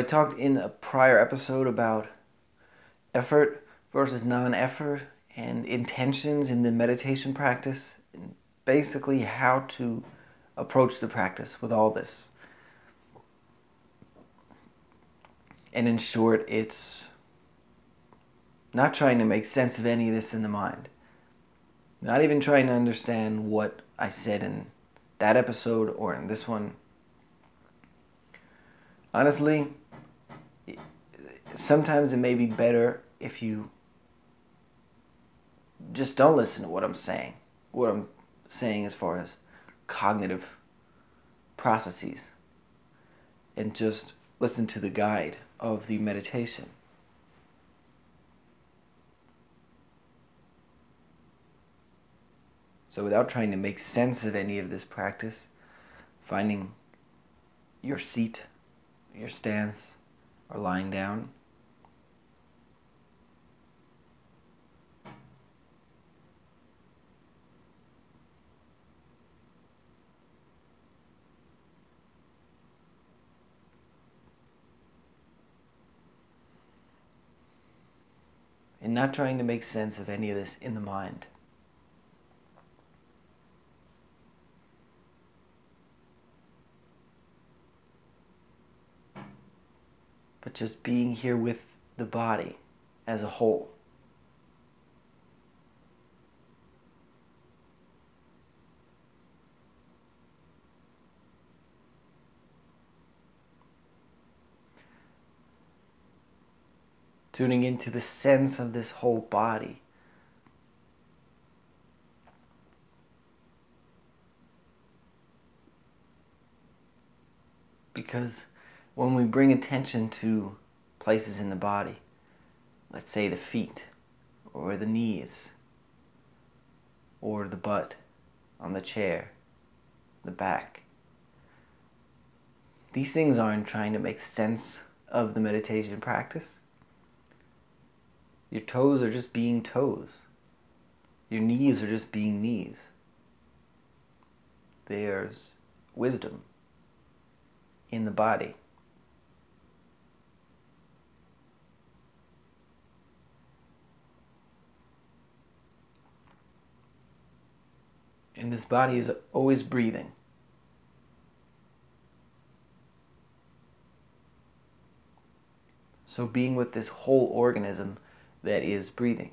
I talked in a prior episode about effort versus non-effort and intentions in the meditation practice and basically how to approach the practice with all this. And in short, it's not trying to make sense of any of this in the mind. Not even trying to understand what I said in that episode or in this one. Honestly, sometimes it may be better if you just don't listen to what I'm saying. What I'm saying as far as cognitive processes. And just listen to the guide of the meditation. So, without trying to make sense of any of this practice, finding your seat, your stance, or lying down. And not trying to make sense of any of this in the mind. but just being here with the body as a whole. Tuning into the sense of this whole body. Because when we bring attention to places in the body, let's say the feet or the knees or the butt on the chair, the back. These things aren't trying to make sense of the meditation practice. Your toes are just being toes. Your knees are just being knees. There's wisdom in the body. and this body is always breathing. So, being with this whole organism that is breathing.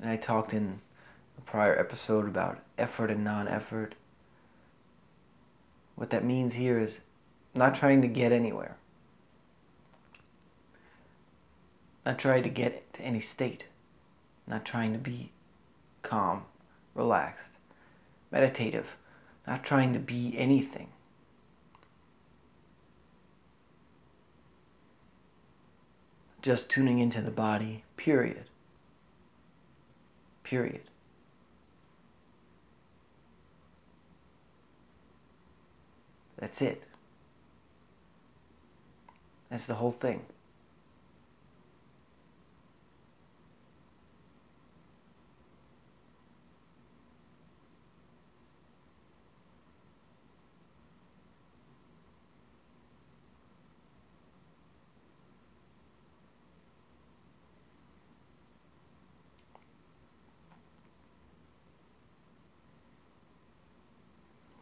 And I talked in a prior episode about effort and non effort. What that means here is not trying to get anywhere. Not trying to get to any state. Not trying to be calm, relaxed, meditative. Not trying to be anything. Just tuning into the body, period. Period. That's it. That's the whole thing.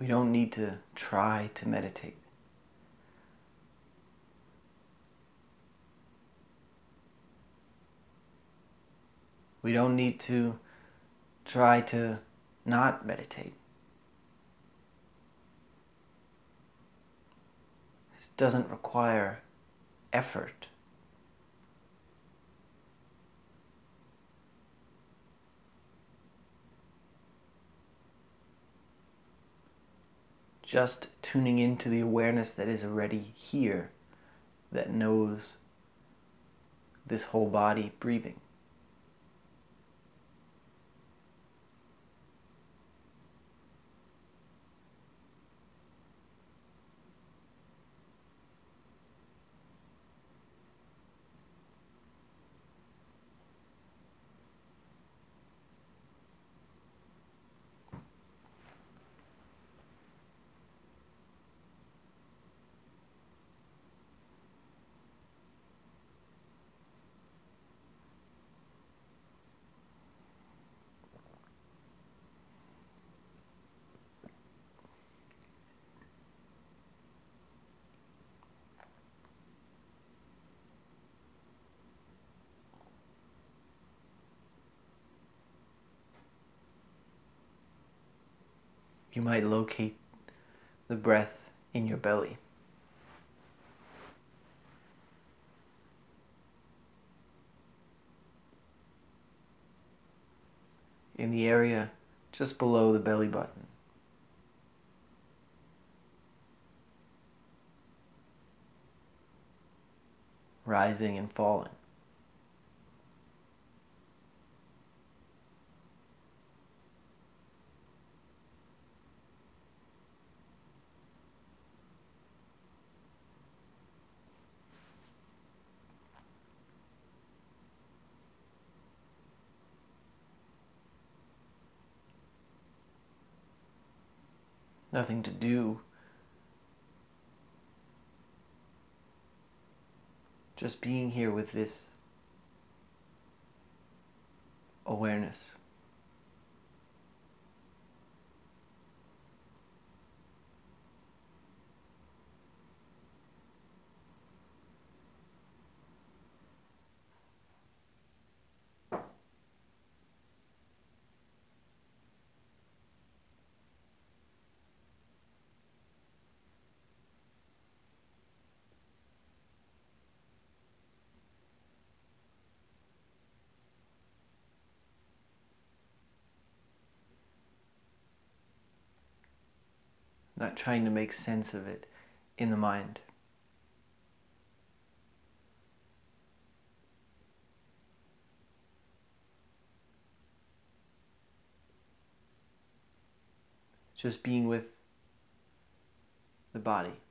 We don't need to try to meditate. We don't need to try to not meditate. It doesn't require effort. Just tuning into the awareness that is already here, that knows this whole body breathing. You might locate the breath in your belly. In the area just below the belly button. Rising and falling. Nothing to do. Just being here with this awareness. Not trying to make sense of it in the mind. Just being with the body.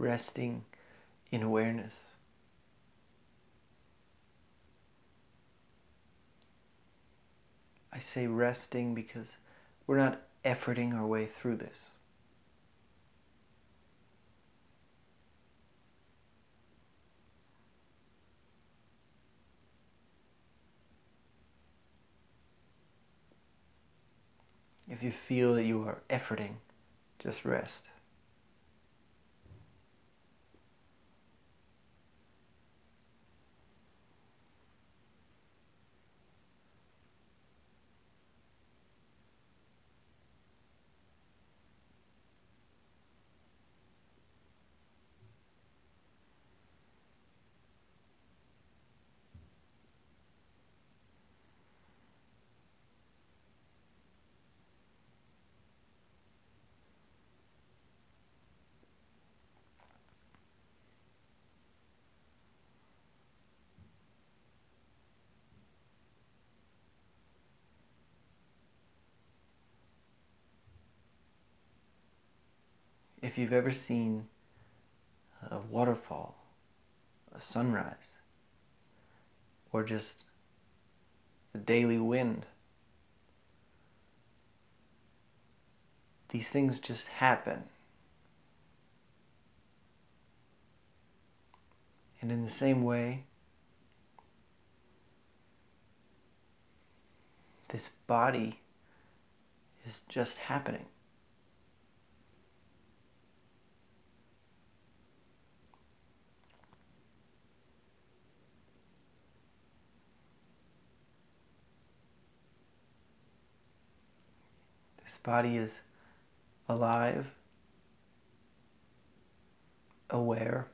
Resting in awareness. I say resting because we're not efforting our way through this. If you feel that you are efforting, just rest. If you've ever seen a waterfall, a sunrise, or just the daily wind, these things just happen. And in the same way, this body is just happening. This body is alive, aware.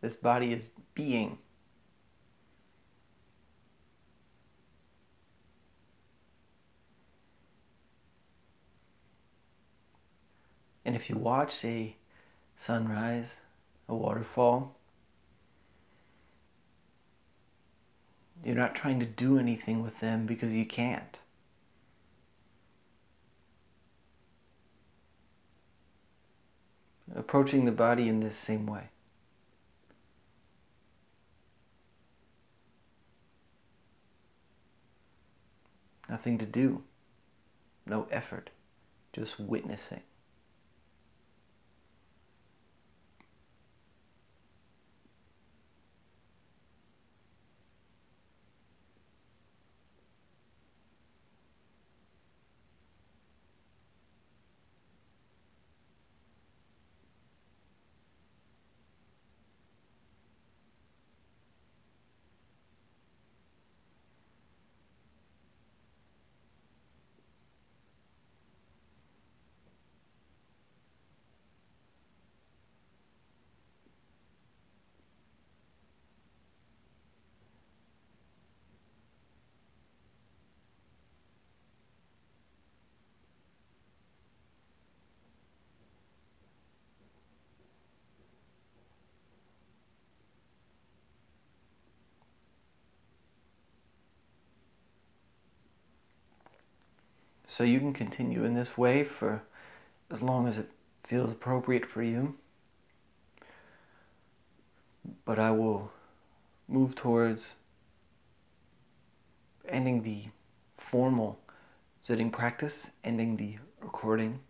This body is being. And if you watch a sunrise, a waterfall, you're not trying to do anything with them because you can't. Approaching the body in this same way. Nothing to do, no effort, just witnessing. So you can continue in this way for as long as it feels appropriate for you. But I will move towards ending the formal sitting practice, ending the recording.